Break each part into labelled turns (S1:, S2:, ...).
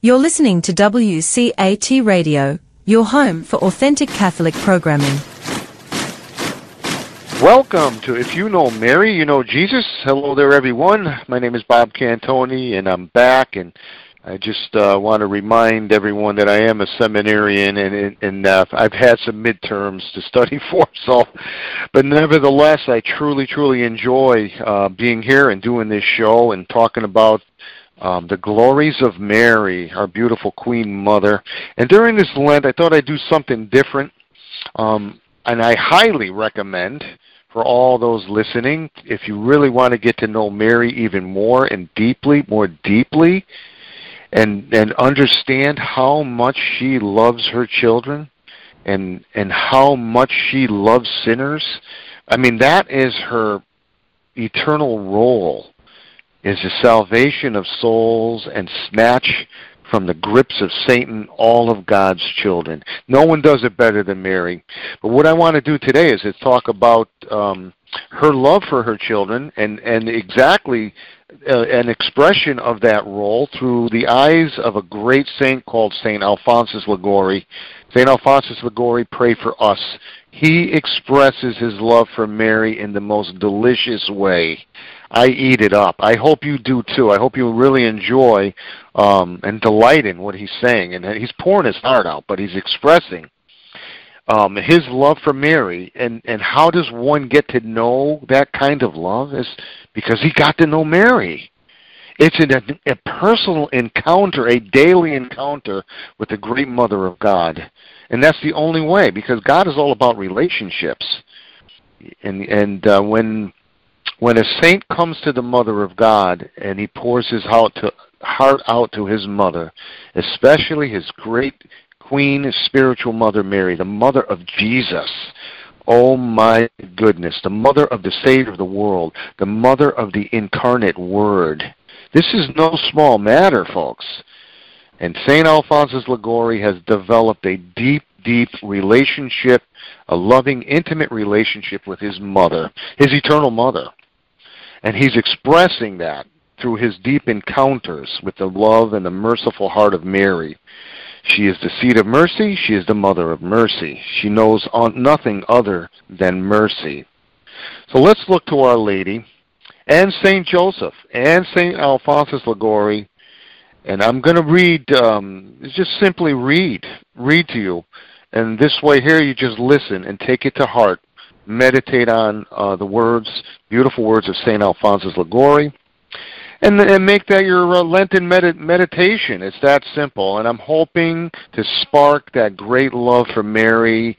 S1: You're listening to WCAT Radio, your home for authentic Catholic programming.
S2: Welcome to If You Know Mary, You Know Jesus. Hello there, everyone. My name is Bob Cantoni, and I'm back. And I just uh, want to remind everyone that I am a seminarian, and, and uh, I've had some midterms to study for. So, but nevertheless, I truly, truly enjoy uh, being here and doing this show and talking about um, the glories of Mary, our beautiful Queen Mother. And during this Lent, I thought I'd do something different. Um, and I highly recommend for all those listening, if you really want to get to know Mary even more and deeply, more deeply, and and understand how much she loves her children and and how much she loves sinners. I mean that is her eternal role is the salvation of souls and snatch from the grips of Satan all of God's children. No one does it better than Mary. But what I want to do today is to talk about um, her love for her children and, and exactly uh, an expression of that role through the eyes of a great saint called St. Alphonsus Liguori. St. Alphonsus Liguori, pray for us. He expresses his love for Mary in the most delicious way. I eat it up. I hope you do too. I hope you really enjoy um, and delight in what he's saying. And he's pouring his heart out, but he's expressing um, his love for Mary. And and how does one get to know that kind of love? Is because he got to know Mary. It's an, a personal encounter, a daily encounter with the great Mother of God, and that's the only way because God is all about relationships. And and uh, when when a saint comes to the Mother of God and he pours his heart, to, heart out to his mother, especially his great Queen, his spiritual mother Mary, the mother of Jesus. Oh my goodness, the mother of the Savior of the world, the mother of the incarnate Word. This is no small matter, folks. And St. Alphonsus Liguori has developed a deep, deep relationship, a loving, intimate relationship with his mother, his eternal mother. And he's expressing that through his deep encounters with the love and the merciful heart of Mary. She is the seat of mercy. She is the mother of mercy. She knows nothing other than mercy. So let's look to Our Lady and St. Joseph and St. Alphonsus Liguori. And I'm going to read, um, just simply read, read to you. And this way here, you just listen and take it to heart meditate on uh, the words, beautiful words of St. Alphonsus Liguori, and, and make that your uh, Lenten med- meditation. It's that simple. And I'm hoping to spark that great love for Mary,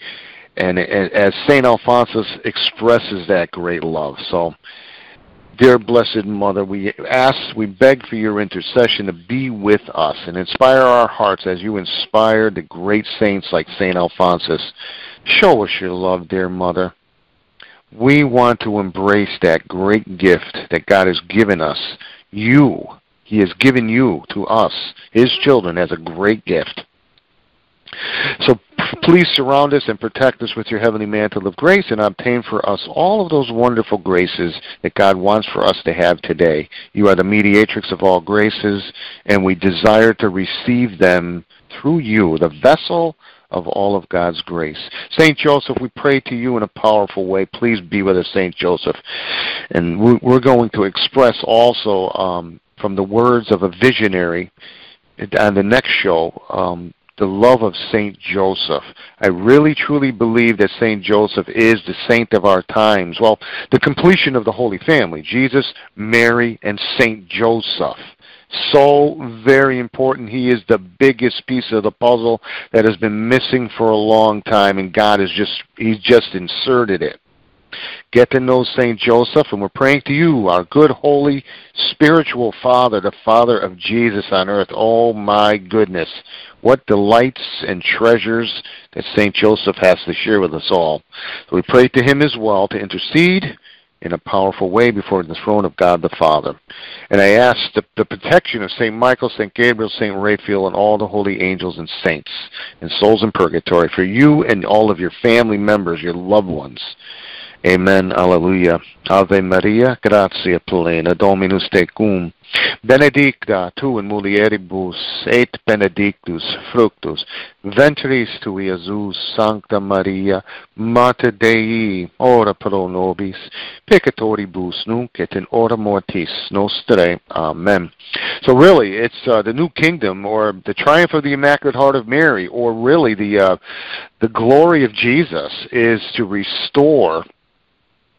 S2: and, and as St. Alphonsus expresses that great love. So, dear Blessed Mother, we ask, we beg for your intercession to be with us and inspire our hearts as you inspired the great saints like St. Alphonsus. Show us your love, dear Mother we want to embrace that great gift that God has given us. You, He has given you to us, His children, as a great gift. So please surround us and protect us with your heavenly mantle of grace and obtain for us all of those wonderful graces that God wants for us to have today. You are the mediatrix of all graces, and we desire to receive them through you, the vessel of all of God's grace. St. Joseph, we pray to you in a powerful way. Please be with us, St. Joseph. And we're going to express also um, from the words of a visionary on the next show um, the love of St. Joseph. I really truly believe that St. Joseph is the saint of our times. Well, the completion of the Holy Family Jesus, Mary, and St. Joseph so very important. He is the biggest piece of the puzzle that has been missing for a long time, and God has just He's just inserted it. Get to know Saint Joseph, and we're praying to you, our good, holy, spiritual Father, the Father of Jesus on earth. Oh my goodness, what delights and treasures that Saint Joseph has to share with us all. So we pray to him as well to intercede in a powerful way before the throne of God the Father. And I ask the, the protection of St. Michael, St. Gabriel, St. Raphael, and all the holy angels and saints and souls in purgatory for you and all of your family members, your loved ones. Amen. Alleluia. Ave Maria, gratia plena, Dominus tecum. Benedicta tu in mulieribus, et benedictus fructus ventris tui, Jesus, Sancta Maria, Mater Dei, ora pro nobis, peccatoribus nunc et in hora mortis nostrae. Amen. So really, it's uh, the new kingdom, or the triumph of the Immaculate Heart of Mary, or really the uh, the glory of Jesus is to restore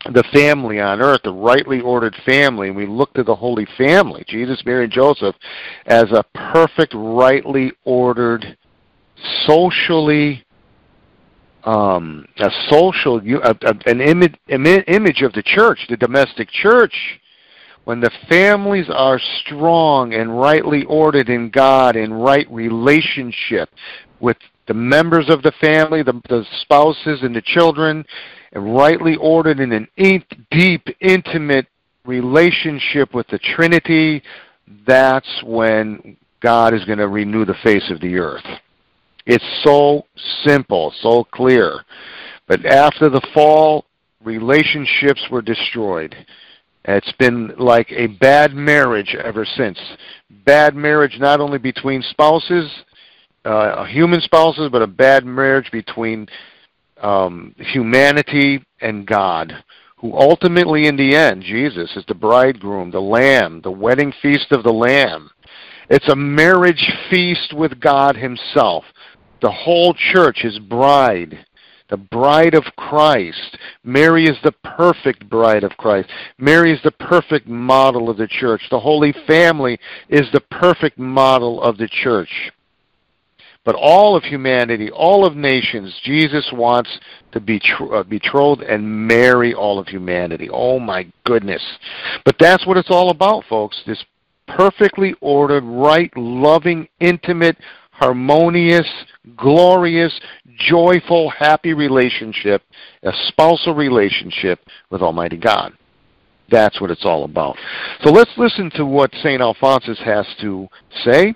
S2: the family on earth, the rightly ordered family, and we look to the Holy Family, Jesus, Mary, and Joseph, as a perfect, rightly ordered, socially, um, a social, a, a, an image, image of the church, the domestic church. When the families are strong and rightly ordered in God, in right relationship with the members of the family, the, the spouses and the children, and rightly ordered in an deep, intimate relationship with the Trinity, that's when God is going to renew the face of the earth. It's so simple, so clear. But after the fall, relationships were destroyed. It's been like a bad marriage ever since. Bad marriage not only between spouses, uh, human spouses, but a bad marriage between um, humanity and God, who ultimately, in the end, Jesus is the bridegroom, the lamb, the wedding feast of the lamb. It's a marriage feast with God Himself. The whole church, His bride, the bride of Christ. Mary is the perfect bride of Christ. Mary is the perfect model of the church. The Holy Family is the perfect model of the church. But all of humanity, all of nations, Jesus wants to be uh, betrothed and marry all of humanity. Oh my goodness. But that's what it's all about, folks. This perfectly ordered, right, loving, intimate, harmonious, glorious, joyful, happy relationship, a spousal relationship with Almighty God. That's what it's all about. So let's listen to what St. Alphonsus has to say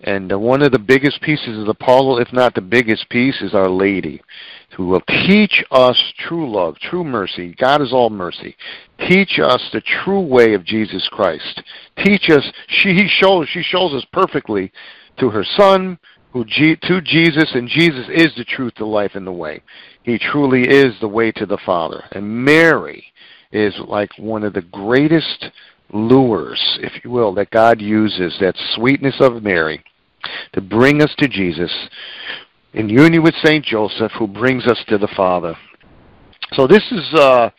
S2: and uh, one of the biggest pieces of the puzzle, if not the biggest piece, is Our Lady, who will teach us true love, true mercy. God is all mercy. Teach us the true way of Jesus Christ. Teach us. She shows. She shows us perfectly to her Son, who to Jesus, and Jesus is the truth, the life, and the way. He truly is the way to the Father. And Mary is like one of the greatest lures, if you will, that God uses, that sweetness of Mary, to bring us to Jesus in union with St. Joseph, who brings us to the Father. So this is, uh,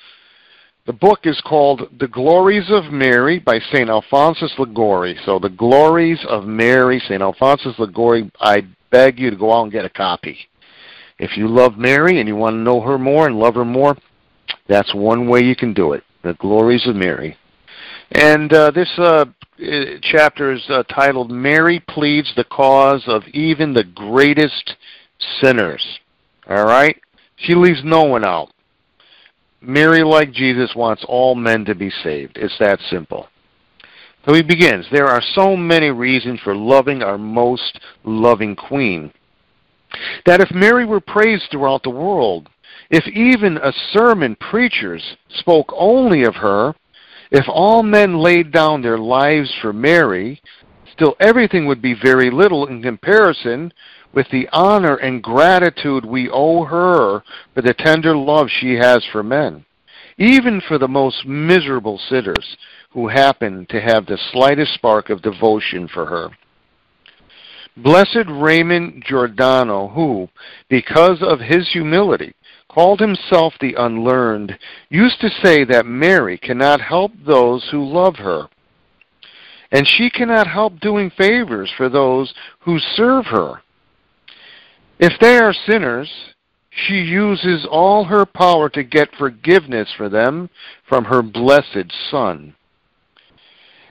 S2: the book is called The Glories of Mary by St. Alphonsus Liguori. So The Glories of Mary, St. Alphonsus Liguori, I beg you to go out and get a copy. If you love Mary and you want to know her more and love her more, that's one way you can do it. The Glories of Mary. And uh, this uh, chapter is uh, titled Mary Pleads the Cause of Even the Greatest Sinners. All right? She leaves no one out. Mary, like Jesus, wants all men to be saved. It's that simple. So he begins There are so many reasons for loving our most loving Queen that if Mary were praised throughout the world, if even a sermon preachers spoke only of her, if all men laid down their lives for Mary, still everything would be very little in comparison with the honor and gratitude we owe her for the tender love she has for men, even for the most miserable sinners who happen to have the slightest spark of devotion for her. Blessed Raymond Giordano, who, because of his humility, called himself the unlearned, used to say that Mary cannot help those who love her, and she cannot help doing favors for those who serve her. If they are sinners, she uses all her power to get forgiveness for them from her blessed Son.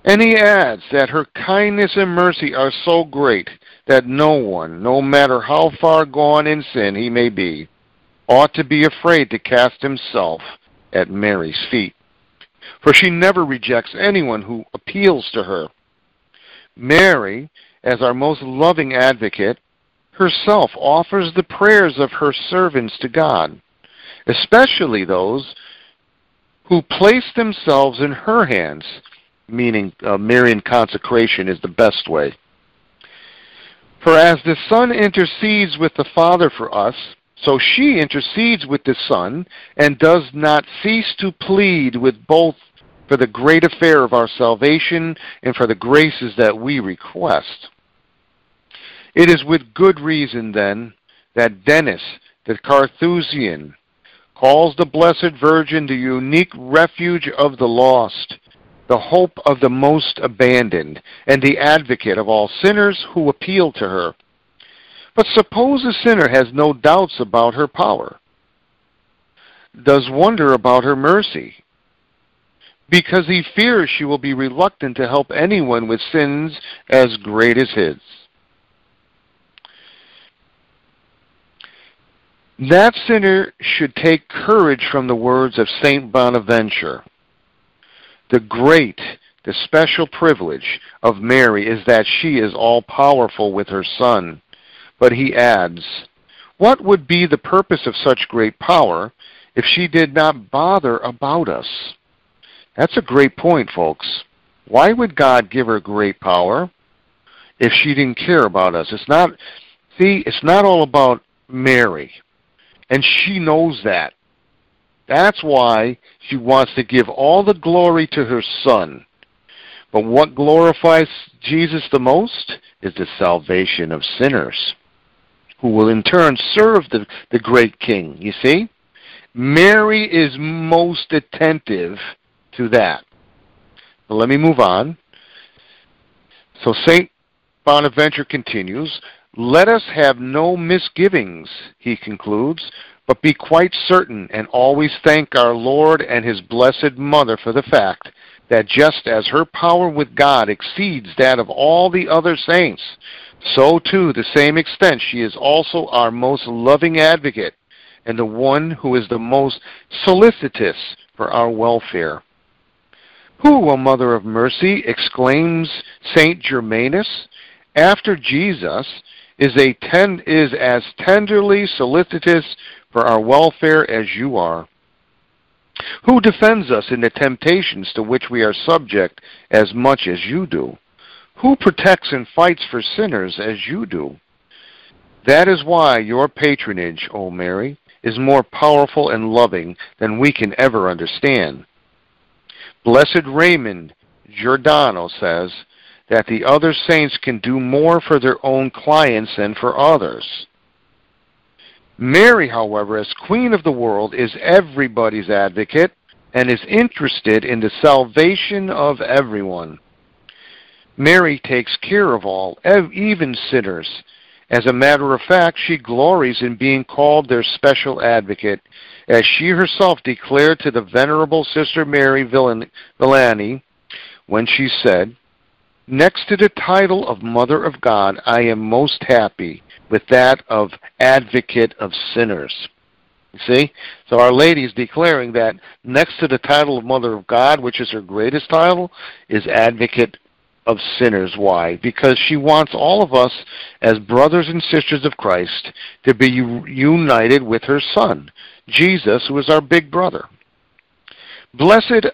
S2: And he adds that her kindness and mercy are so great that no one, no matter how far gone in sin he may be, ought to be afraid to cast himself at Mary's feet, for she never rejects anyone who appeals to her. Mary, as our most loving advocate, herself offers the prayers of her servants to God, especially those who place themselves in her hands, meaning uh, Marian consecration is the best way. For as the Son intercedes with the Father for us, so she intercedes with the Son and does not cease to plead with both for the great affair of our salvation and for the graces that we request. It is with good reason, then, that Denis, the Carthusian, calls the Blessed Virgin the unique refuge of the lost, the hope of the most abandoned, and the advocate of all sinners who appeal to her. But suppose a sinner has no doubts about her power, does wonder about her mercy, because he fears she will be reluctant to help anyone with sins as great as his. That sinner should take courage from the words of St. Bonaventure. The great, the special privilege of Mary is that she is all powerful with her Son. But he adds, What would be the purpose of such great power if she did not bother about us? That's a great point, folks. Why would God give her great power if she didn't care about us? It's not see, it's not all about Mary. And she knows that. That's why she wants to give all the glory to her son. But what glorifies Jesus the most is the salvation of sinners, who will in turn serve the, the great king. You see? Mary is most attentive to that. But let me move on. So St. Bonaventure continues, let us have no misgivings, he concludes, but be quite certain and always thank our Lord and His Blessed Mother for the fact that just as her power with God exceeds that of all the other saints, so to the same extent she is also our most loving advocate and the one who is the most solicitous for our welfare. Who, O Mother of Mercy, exclaims Saint Germanus, after Jesus is a ten, is as tenderly solicitous for our welfare as you are. Who defends us in the temptations to which we are subject as much as you do? Who protects and fights for sinners as you do? That is why your patronage, O Mary, is more powerful and loving than we can ever understand. Blessed Raymond Giordano says, that the other saints can do more for their own clients than for others. Mary, however, as Queen of the world, is everybody's advocate and is interested in the salvation of everyone. Mary takes care of all, even sinners. As a matter of fact, she glories in being called their special advocate, as she herself declared to the Venerable Sister Mary Villani when she said, Next to the title of Mother of God, I am most happy with that of Advocate of Sinners. See? So Our Lady is declaring that next to the title of Mother of God, which is her greatest title, is Advocate of sinners. Why? Because she wants all of us as brothers and sisters of Christ to be united with her Son, Jesus, who is our big brother. Blessed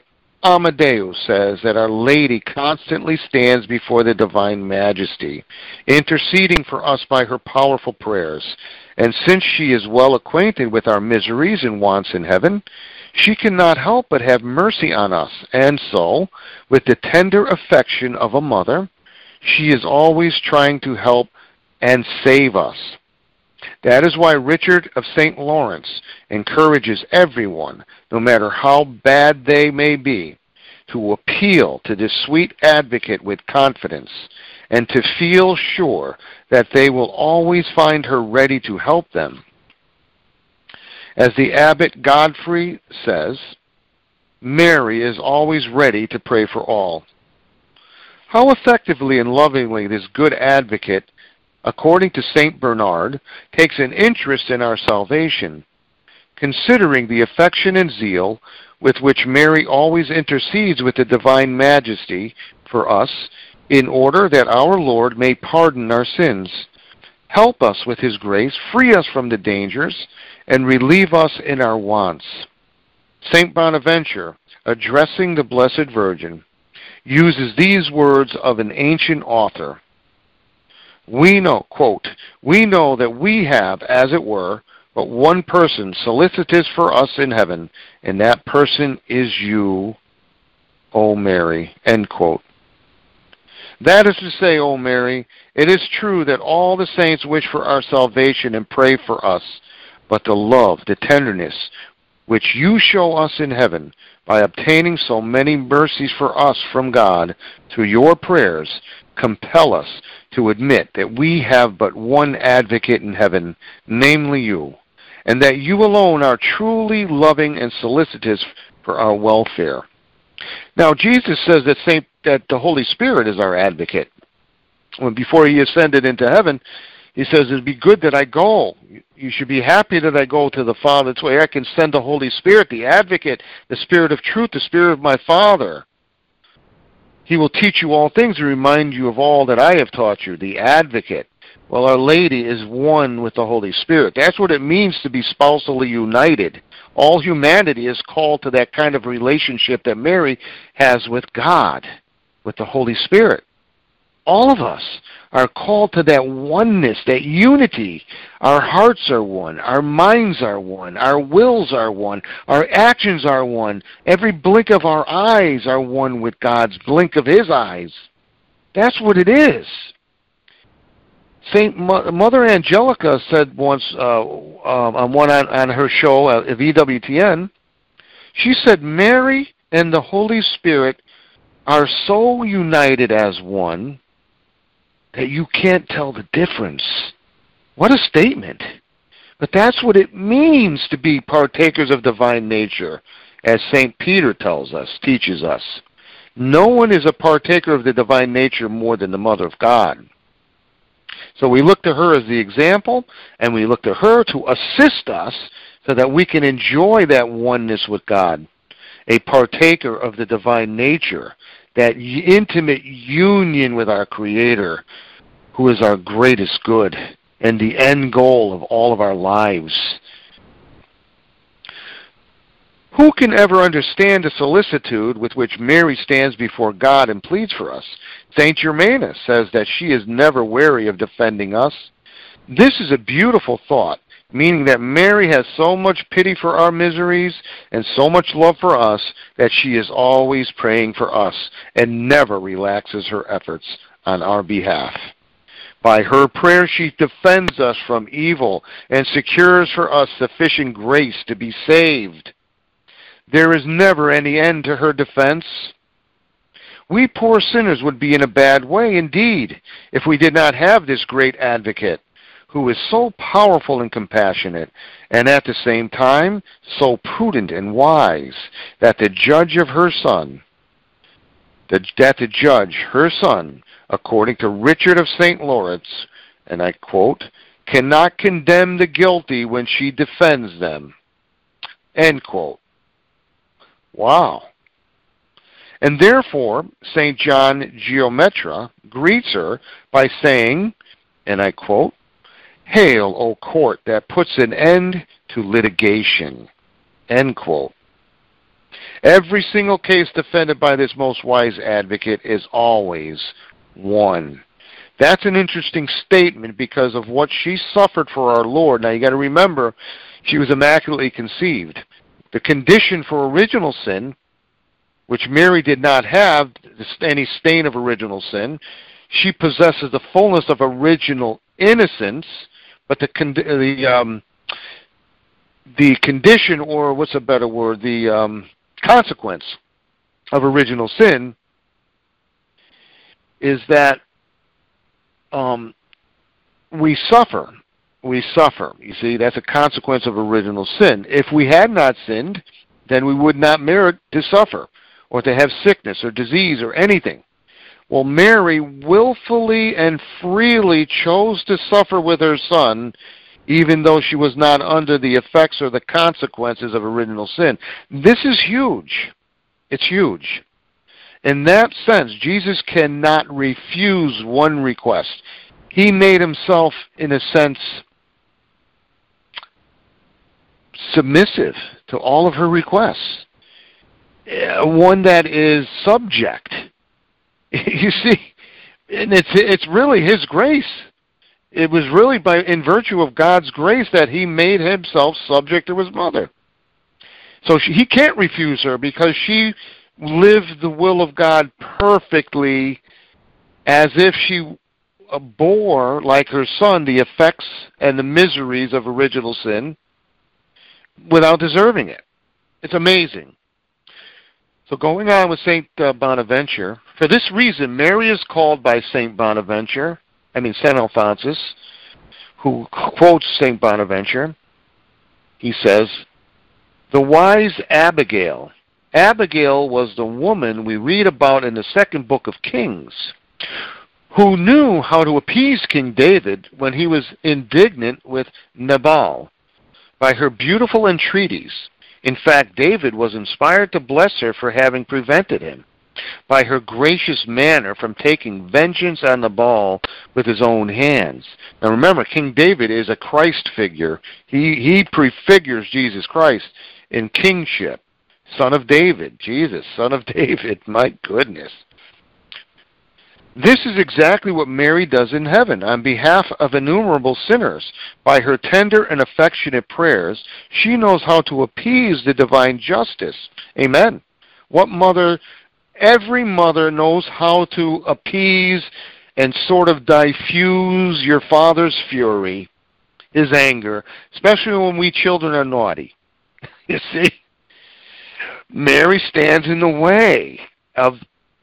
S2: Amadeus says that Our Lady constantly stands before the Divine Majesty, interceding for us by her powerful prayers. And since she is well acquainted with our miseries and wants in heaven, she cannot help but have mercy on us. And so, with the tender affection of a mother, she is always trying to help and save us. That is why Richard of St. Lawrence encourages everyone, no matter how bad they may be, to appeal to this sweet advocate with confidence and to feel sure that they will always find her ready to help them. As the abbot Godfrey says, Mary is always ready to pray for all. How effectively and lovingly this good advocate according to St. Bernard, takes an interest in our salvation, considering the affection and zeal with which Mary always intercedes with the Divine Majesty for us, in order that our Lord may pardon our sins, help us with His grace, free us from the dangers, and relieve us in our wants. St. Bonaventure addressing the Blessed Virgin, uses these words of an ancient author. We know, quote, we know that we have, as it were, but one person solicitous for us in heaven, and that person is you, O Mary, end quote. That is to say, O Mary, it is true that all the saints wish for our salvation and pray for us, but the love, the tenderness, which you show us in heaven by obtaining so many mercies for us from God through your prayers, compel us to admit that we have but one advocate in heaven, namely you, and that you alone are truly loving and solicitous for our welfare. Now, Jesus says that Saint that the Holy Spirit is our advocate. When before he ascended into heaven, he says, "It'd be good that I go. You should be happy that I go to the Father. Way I can send the Holy Spirit, the advocate, the Spirit of truth, the Spirit of my Father. He will teach you all things and remind you of all that I have taught you, the advocate. Well, Our Lady is one with the Holy Spirit. That's what it means to be spousally united. All humanity is called to that kind of relationship that Mary has with God, with the Holy Spirit. All of us are called to that oneness, that unity. Our hearts are one. Our minds are one. Our wills are one. Our actions are one. Every blink of our eyes are one with God's blink of His eyes. That's what it is. Saint Mother Angelica said once uh, um, on one on, on her show uh, EWTN, she said Mary and the Holy Spirit are so united as one that you can't tell the difference. What a statement! But that's what it means to be partakers of divine nature, as St. Peter tells us, teaches us. No one is a partaker of the divine nature more than the Mother of God. So we look to her as the example, and we look to her to assist us so that we can enjoy that oneness with God, a partaker of the divine nature, that intimate union with our Creator, who is our greatest good and the end goal of all of our lives. Who can ever understand the solicitude with which Mary stands before God and pleads for us? St. Germanus says that she is never weary of defending us. This is a beautiful thought, meaning that Mary has so much pity for our miseries and so much love for us that she is always praying for us and never relaxes her efforts on our behalf. By her prayer, she defends us from evil and secures for us sufficient grace to be saved. There is never any end to her defense. We poor sinners would be in a bad way indeed if we did not have this great advocate who is so powerful and compassionate and at the same time so prudent and wise that the judge of her son that the judge, her son, according to Richard of St. Lawrence, and I quote, cannot condemn the guilty when she defends them. End quote. Wow. And therefore, St. John Geometra greets her by saying, and I quote, Hail, O court that puts an end to litigation. End quote. Every single case defended by this most wise advocate is always won. That's an interesting statement because of what she suffered for our Lord. Now you got to remember, she was immaculately conceived. The condition for original sin, which Mary did not have any stain of original sin, she possesses the fullness of original innocence, but the con- the um, the condition, or what's a better word, the um, consequence of original sin is that um, we suffer. We suffer. You see, that's a consequence of original sin. If we had not sinned, then we would not merit to suffer or to have sickness or disease or anything. Well, Mary willfully and freely chose to suffer with her son even though she was not under the effects or the consequences of original sin. This is huge. It's huge. In that sense, Jesus cannot refuse one request. He made himself, in a sense, submissive to all of her requests. uh, one that is subject. You see, and it's it's really His grace. It was really by in virtue of God's grace that He made Himself subject to His mother. So she, He can't refuse her because she lived the will of God perfectly, as if she bore, like her son, the effects and the miseries of original sin without deserving it. It's amazing. So going on with St. Uh, Bonaventure, for this reason, Mary is called by St. Bonaventure, I mean St. Alphonsus, who quotes St. Bonaventure. He says, the wise Abigail. Abigail was the woman we read about in the second book of Kings, who knew how to appease King David when he was indignant with Nabal by her beautiful entreaties. In fact, David was inspired to bless her for having prevented him by her gracious manner from taking vengeance on Nabal with his own hands. Now remember, King David is a Christ figure. He, he prefigures Jesus Christ in kingship. Son of David, Jesus, son of David, my goodness. This is exactly what Mary does in heaven on behalf of innumerable sinners. By her tender and affectionate prayers, she knows how to appease the divine justice. Amen. What mother, every mother knows how to appease and sort of diffuse your father's fury, his anger, especially when we children are naughty. you see? Mary stands in the way of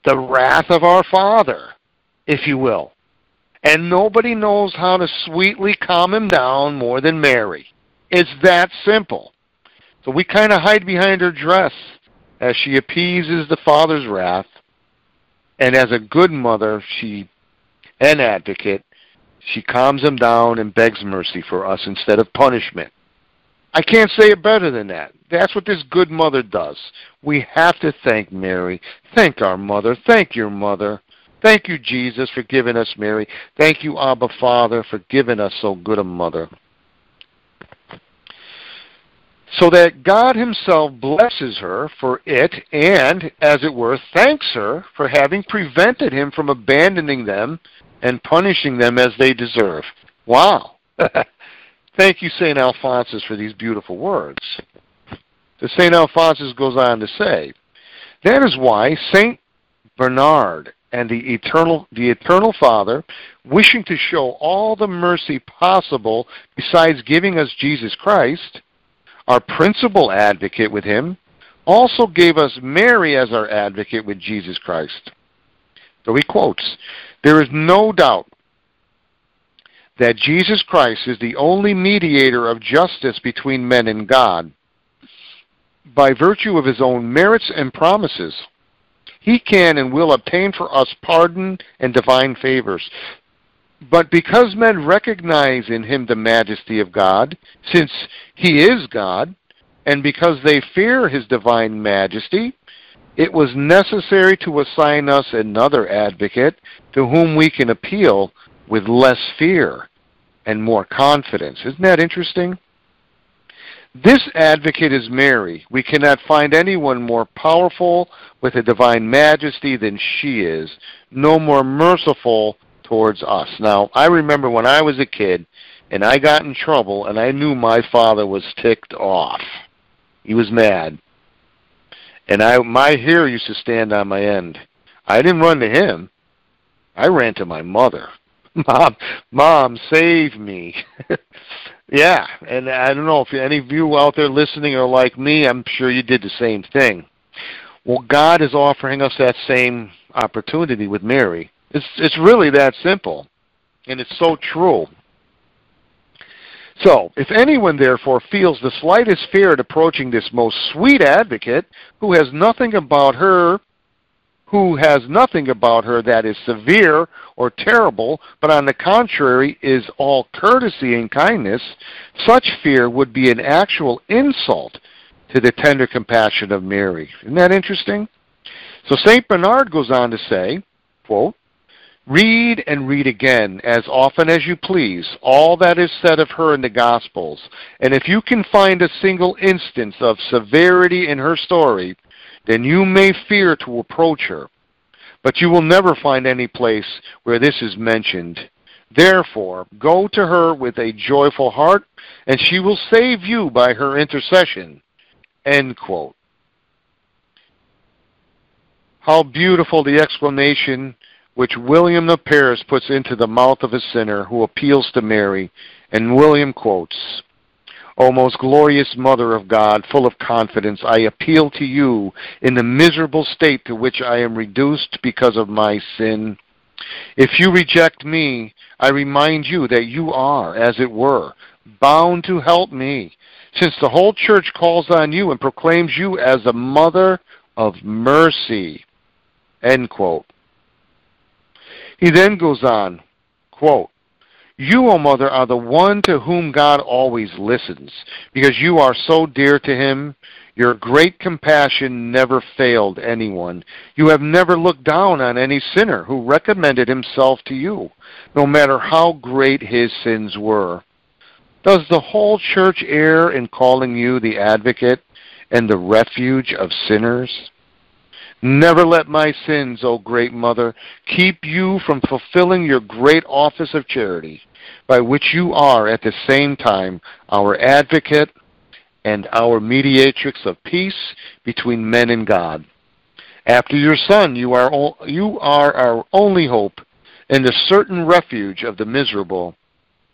S2: the wrath of our Father if you will. And nobody knows how to sweetly calm him down more than Mary. It's that simple. So we kind of hide behind her dress as she appeases the father's wrath. And as a good mother, she an advocate, she calms him down and begs mercy for us instead of punishment. I can't say it better than that. That's what this good mother does. We have to thank Mary. Thank our mother. Thank your mother. Thank you, Jesus, for giving us Mary. Thank you, Abba Father, for giving us so good a mother. So that God Himself blesses her for it and, as it were, thanks her for having prevented him from abandoning them and punishing them as they deserve. Wow. Thank you, St. Alphonsus, for these beautiful words. The St. Alphonsus goes on to say, That is why St. Bernard and the eternal the eternal Father, wishing to show all the mercy possible besides giving us Jesus Christ, our principal advocate with him, also gave us Mary as our advocate with Jesus Christ. So he quotes, There is no doubt that Jesus Christ is the only mediator of justice between men and God by virtue of his own merits and promises he can and will obtain for us pardon and divine favors. But because men recognize in him the majesty of God, since he is God, and because they fear his divine majesty, it was necessary to assign us another advocate to whom we can appeal with less fear and more confidence. Isn't that interesting? This advocate is Mary. We cannot find anyone more powerful with a divine majesty than she is, no more merciful towards us. Now, I remember when I was a kid and I got in trouble and I knew my father was ticked off. He was mad. And I my hair used to stand on my end. I didn't run to him. I ran to my mother. Mom, mom, save me. Yeah, and I don't know if any of you out there listening are like me. I'm sure you did the same thing. Well, God is offering us that same opportunity with Mary. It's it's really that simple, and it's so true. So, if anyone therefore feels the slightest fear at approaching this most sweet advocate, who has nothing about her who has nothing about her that is severe or terrible, but on the contrary is all courtesy and kindness, such fear would be an actual insult to the tender compassion of Mary. Isn't that interesting? So St. Bernard goes on to say, quote, Read and read again, as often as you please, all that is said of her in the Gospels, and if you can find a single instance of severity in her story, then you may fear to approach her. But you will never find any place where this is mentioned. Therefore, go to her with a joyful heart, and she will save you by her intercession. End quote. How beautiful the explanation which William of Paris puts into the mouth of a sinner who appeals to Mary, and William quotes, O most glorious Mother of God, full of confidence, I appeal to you in the miserable state to which I am reduced because of my sin. If you reject me, I remind you that you are, as it were, bound to help me, since the whole church calls on you and proclaims you as the Mother of Mercy. End quote. He then goes on, quote, You, O Mother, are the one to whom God always listens, because you are so dear to him. Your great compassion never failed anyone. You have never looked down on any sinner who recommended himself to you, no matter how great his sins were. Does the whole church err in calling you the advocate and the refuge of sinners? Never let my sins, O great Mother, keep you from fulfilling your great office of charity, by which you are at the same time our advocate and our mediatrix of peace between men and God. After your Son, you are, you are our only hope and the certain refuge of the miserable.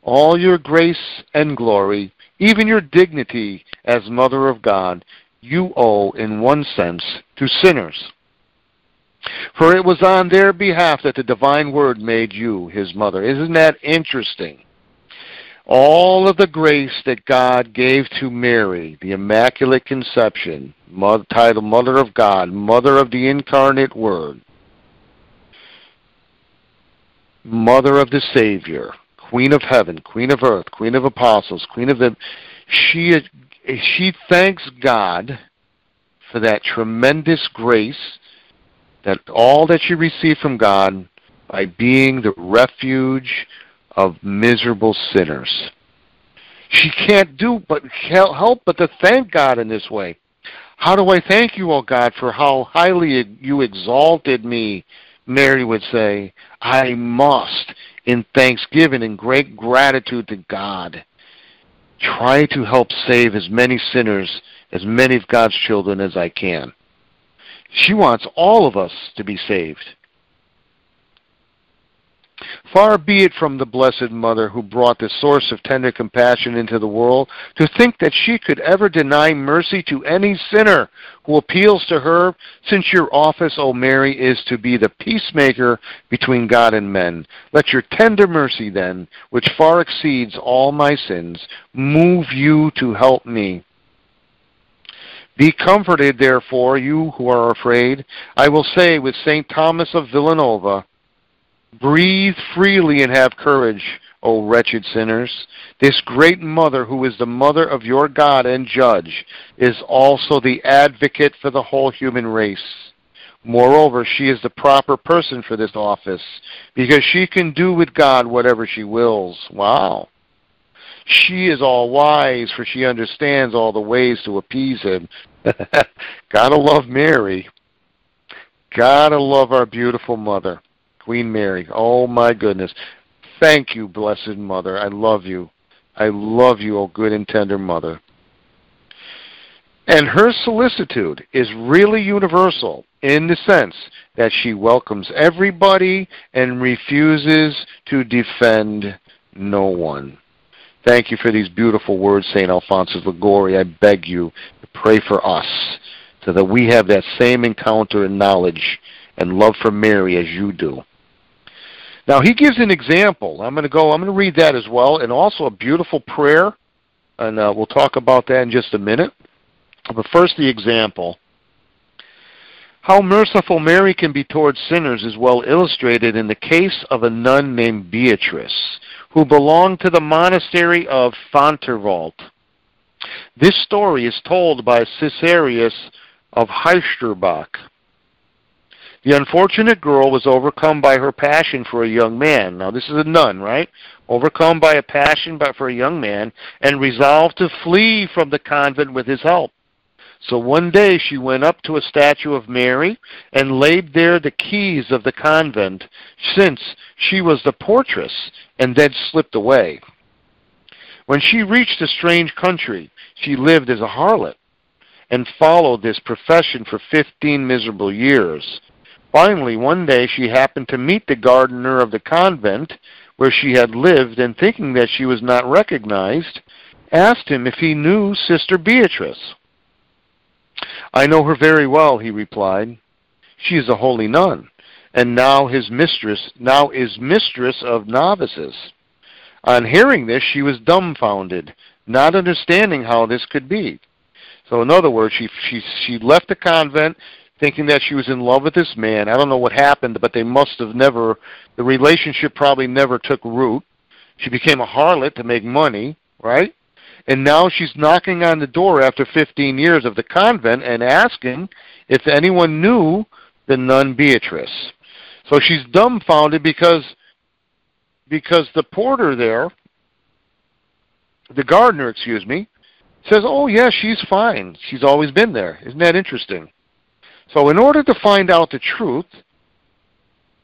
S2: All your grace and glory, even your dignity as Mother of God, you owe in one sense to sinners. For it was on their behalf that the divine word made you his mother. Isn't that interesting? All of the grace that God gave to Mary, the Immaculate Conception, mother, titled Mother of God, Mother of the Incarnate Word, Mother of the Savior, Queen of Heaven, Queen of Earth, Queen of Apostles, Queen of the... She, she thanks God for that tremendous grace that all that she received from God by being the refuge of miserable sinners. She can't do but help but to thank God in this way. How do I thank you, O God, for how highly you exalted me? Mary would say, I must, in thanksgiving and great gratitude to God, try to help save as many sinners, as many of God's children as I can. She wants all of us to be saved. Far be it from the Blessed Mother who brought the source of tender compassion into the world to think that she could ever deny mercy to any sinner who appeals to her, since your office, O Mary, is to be the peacemaker between God and men. Let your tender mercy, then, which far exceeds all my sins, move you to help me. Be comforted, therefore, you who are afraid. I will say with St. Thomas of Villanova, Breathe freely and have courage, O wretched sinners. This great mother, who is the mother of your God and judge, is also the advocate for the whole human race. Moreover, she is the proper person for this office, because she can do with God whatever she wills. Wow. She is all wise, for she understands all the ways to appease him. Gotta love Mary. Gotta love our beautiful mother, Queen Mary. Oh my goodness. Thank you, Blessed Mother. I love you. I love you, oh good and tender mother. And her solicitude is really universal in the sense that she welcomes everybody and refuses to defend no one. Thank you for these beautiful words, St. Alphonsus Liguori. I beg you to pray for us so that we have that same encounter and knowledge and love for Mary as you do. Now he gives an example. I'm going to go. I'm going to read that as well, and also a beautiful prayer, and uh, we'll talk about that in just a minute. But first, the example. How merciful Mary can be towards sinners is well illustrated in the case of a nun named Beatrice, who belonged to the monastery of Fontevraud. This story is told by Caesarius of Heisterbach. The unfortunate girl was overcome by her passion for a young man. Now, this is a nun, right? Overcome by a passion for a young man and resolved to flee from the convent with his help. So one day she went up to a statue of Mary and laid there the keys of the convent, since she was the portress, and then slipped away. When she reached a strange country, she lived as a harlot and followed this profession for fifteen miserable years. Finally, one day she happened to meet the gardener of the convent where she had lived, and thinking that she was not recognized, asked him if he knew Sister Beatrice. I know her very well, he replied. She is a holy nun, and now his mistress, now is mistress of novices. On hearing this, she was dumbfounded, not understanding how this could be. So, in other words, she she she left the convent thinking that she was in love with this man. I don't know what happened, but they must have never. The relationship probably never took root. She became a harlot to make money, right? And now she's knocking on the door after 15 years of the convent and asking if anyone knew the nun Beatrice. So she's dumbfounded because because the porter there, the gardener, excuse me, says, "Oh yeah, she's fine. She's always been there." Isn't that interesting? So in order to find out the truth,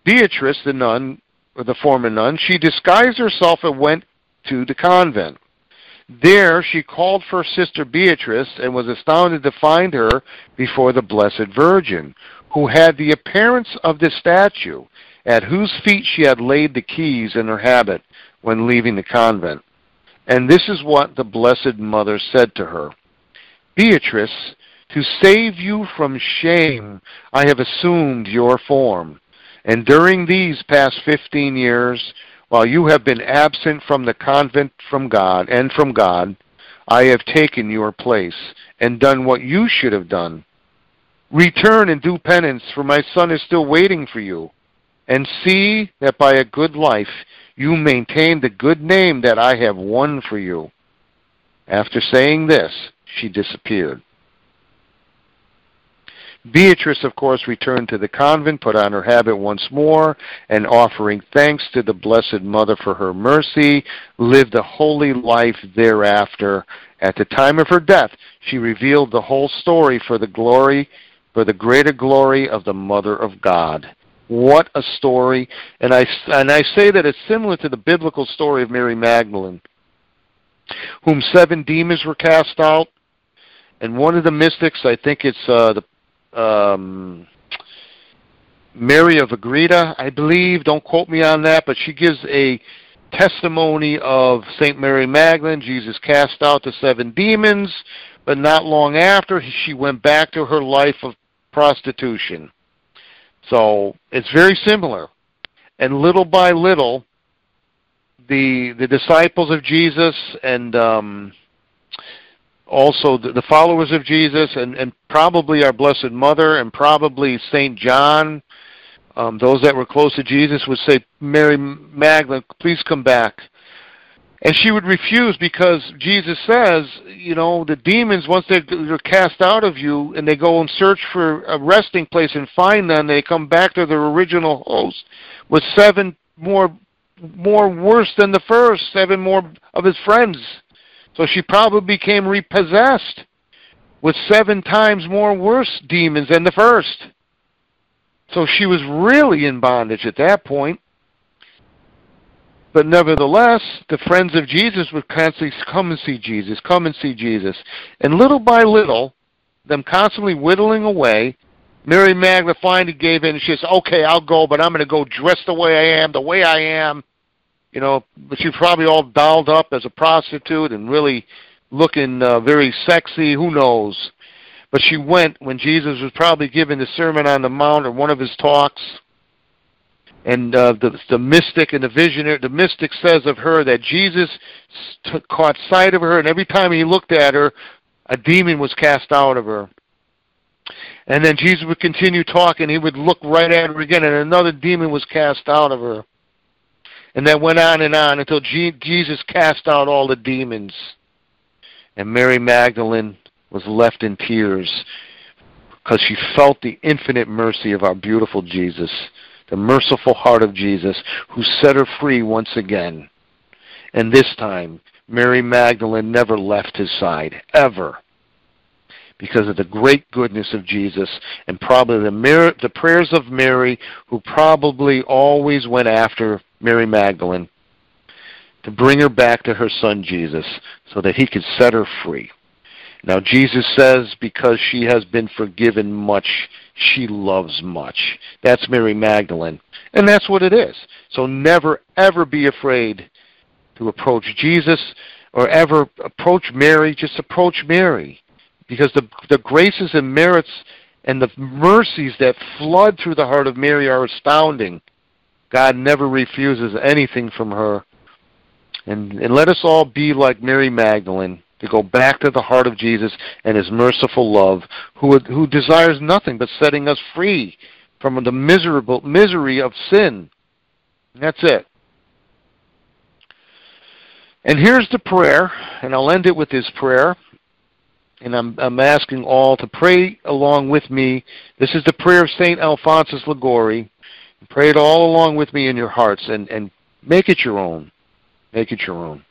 S2: Beatrice, the nun, or the former nun, she disguised herself and went to the convent. There she called for Sister Beatrice and was astounded to find her before the Blessed Virgin, who had the appearance of the statue, at whose feet she had laid the keys in her habit when leaving the convent. And this is what the Blessed Mother said to her Beatrice, to save you from shame, I have assumed your form. And during these past fifteen years, while you have been absent from the convent from God and from God, I have taken your place and done what you should have done. Return and do penance, for my son is still waiting for you. And see that by a good life you maintain the good name that I have won for you. After saying this, she disappeared. Beatrice, of course, returned to the convent, put on her habit once more, and offering thanks to the Blessed Mother for her mercy, lived a holy life thereafter. At the time of her death, she revealed the whole story for the glory, for the greater glory of the Mother of God. What a story! And I and I say that it's similar to the biblical story of Mary Magdalene, whom seven demons were cast out, and one of the mystics, I think it's uh, the um, Mary of Agreda, I believe. Don't quote me on that, but she gives a testimony of Saint Mary Magdalene. Jesus cast out the seven demons, but not long after she went back to her life of prostitution. So it's very similar, and little by little, the the disciples of Jesus and um, also the, the followers of Jesus and, and probably our Blessed Mother and probably St. John, um, those that were close to Jesus would say, Mary Magdalene, please come back. And she would refuse because Jesus says, you know, the demons, once they're, they're cast out of you and they go and search for a resting place and find them, they come back to their original host with seven more more worse than the first, seven more of his friends so she probably became repossessed with seven times more worse demons than the first. So she was really in bondage at that point. But nevertheless, the friends of Jesus would constantly come and see Jesus, come and see Jesus. And little by little, them constantly whittling away, Mary Magdalene finally gave in and she says, okay, I'll go, but I'm going to go dressed the way I am, the way I am, you know, but she was probably all dolled up as a prostitute and really looking uh, very sexy. Who knows? But she went when Jesus was probably giving the Sermon on the Mount or one of his talks. And uh, the the mystic and the visionary, the mystic says of her that Jesus t- caught sight of her, and every time he looked at her, a demon was cast out of her. And then Jesus would continue talking. He would look right at her again, and another demon was cast out of her. And that went on and on until Jesus cast out all the demons. And Mary Magdalene was left in tears because she felt the infinite mercy of our beautiful Jesus, the merciful heart of Jesus, who set her free once again. And this time, Mary Magdalene never left his side, ever. Because of the great goodness of Jesus and probably the, the prayers of Mary, who probably always went after Mary Magdalene to bring her back to her son Jesus so that he could set her free. Now, Jesus says, because she has been forgiven much, she loves much. That's Mary Magdalene. And that's what it is. So never, ever be afraid to approach Jesus or ever approach Mary. Just approach Mary. Because the, the graces and merits and the mercies that flood through the heart of Mary are astounding. God never refuses anything from her. And, and let us all be like Mary Magdalene to go back to the heart of Jesus and his merciful love, who, who desires nothing but setting us free from the miserable misery of sin. That's it. And here's the prayer, and I'll end it with this prayer. And I'm, I'm asking all to pray along with me. This is the prayer of St. Alphonsus Liguori. Pray it all along with me in your hearts and, and make it your own. Make it your own.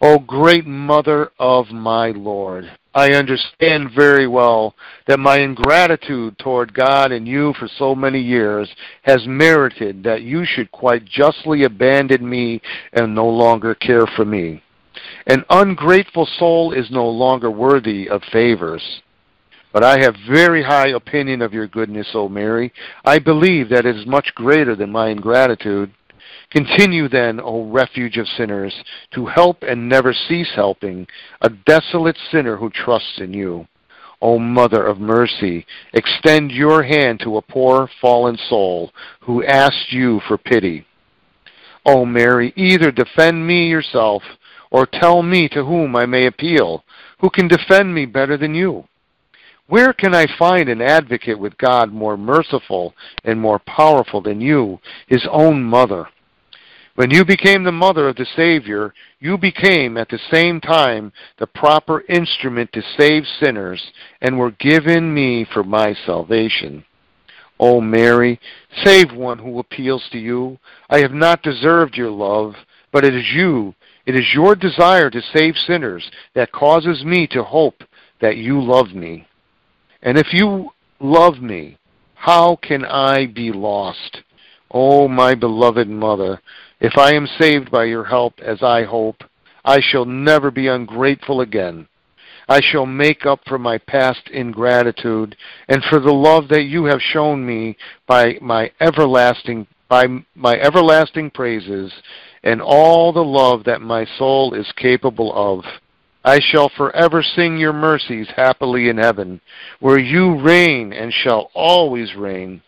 S2: O great mother of my Lord, I understand very well that my ingratitude toward God and you for so many years has merited that you should quite justly abandon me and no longer care for me. An ungrateful soul is no longer worthy of favors. But I have very high opinion of your goodness, O Mary. I believe that it is much greater than my ingratitude. Continue then, O refuge of sinners, to help and never cease helping a desolate sinner who trusts in you. O Mother of mercy, extend your hand to a poor fallen soul who asks you for pity. O Mary, either defend me yourself or tell me to whom I may appeal, who can defend me better than you. Where can I find an advocate with God more merciful and more powerful than you, his own mother? When you became the mother of the Savior, you became at the same time the proper instrument to save sinners and were given me for my salvation. O Mary, save one who appeals to you. I have not deserved your love, but it is you, it is your desire to save sinners that causes me to hope that you love me. And if you love me, how can I be lost? O my beloved mother, if I am saved by your help, as I hope, I shall never be ungrateful again. I shall make up for my past ingratitude and for the love that you have shown me by my everlasting by my everlasting praises and all the love that my soul is capable of. I shall forever sing your mercies happily in heaven, where you reign and shall always reign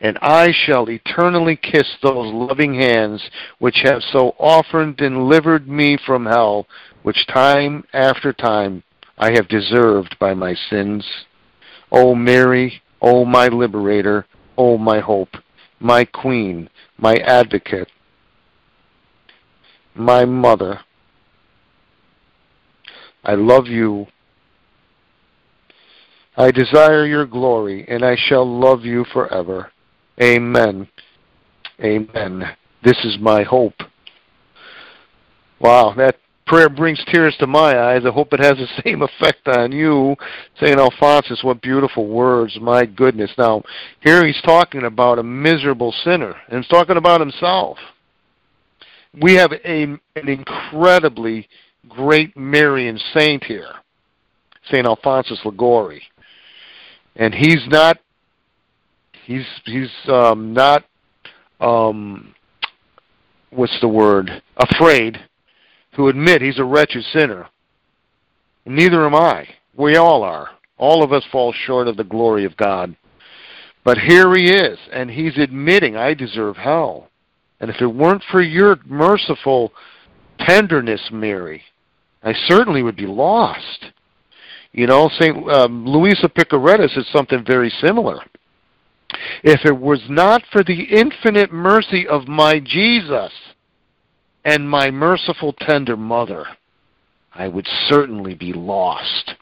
S2: and I shall eternally kiss those loving hands which have so often delivered me from hell, which time after time I have deserved by my sins. O Mary, O my liberator, O my hope, my queen, my advocate, my mother, I love you. I desire your glory, and I shall love you forever. Amen. Amen. This is my hope. Wow, that prayer brings tears to my eyes. I hope it has the same effect on you. St. Alphonsus, what beautiful words. My goodness. Now, here he's talking about a miserable sinner, and he's talking about himself. We have a, an incredibly great Marian saint here, St. Alphonsus Liguori. And he's not He's he's um, not um, what's the word afraid to admit he's a wretched sinner. Neither am I. We all are. All of us fall short of the glory of God. But here he is, and he's admitting, I deserve hell. And if it weren't for your merciful tenderness, Mary, I certainly would be lost. You know, St. Um, Louisa Piccarreta said something very similar. If it was not for the infinite mercy of my Jesus and my merciful tender mother, I would certainly be lost.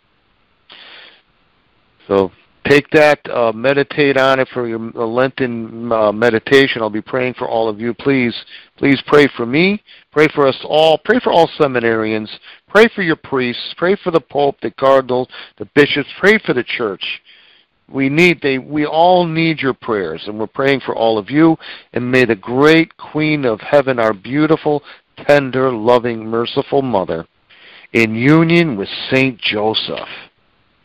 S2: So take that, uh, meditate on it for your Lenten uh, meditation. I'll be praying for all of you. Please, please pray for me. Pray for us all. Pray for all seminarians. Pray for your priests. Pray for the Pope, the cardinals, the bishops. Pray for the church. We need they we all need your prayers and we're praying for all of you and may the great queen of heaven our beautiful tender loving merciful mother in union with Saint Joseph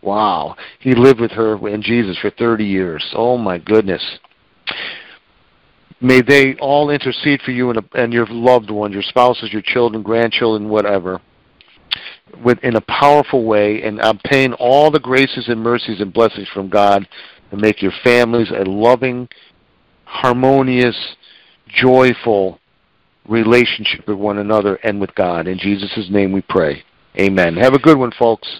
S2: wow he lived with her and Jesus for 30 years oh my goodness may they all intercede for you and, and your loved ones your spouses your children grandchildren whatever with, in a powerful way and obtain all the graces and mercies and blessings from God and make your families a loving, harmonious, joyful relationship with one another and with God. In Jesus' name we pray. Amen. Have a good one, folks.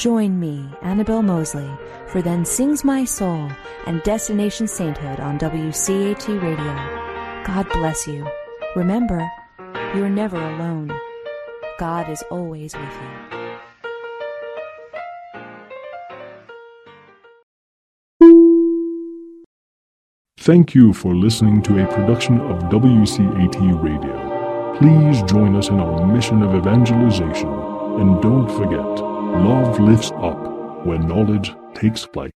S1: Join me, Annabelle Moseley, for Then Sings My Soul and Destination Sainthood on WCAT Radio. God bless you. Remember, you're never alone. God is always with you.
S3: Thank you for listening to a production of WCAT Radio. Please join us in our mission of evangelization. And don't forget, love lifts up when knowledge takes flight.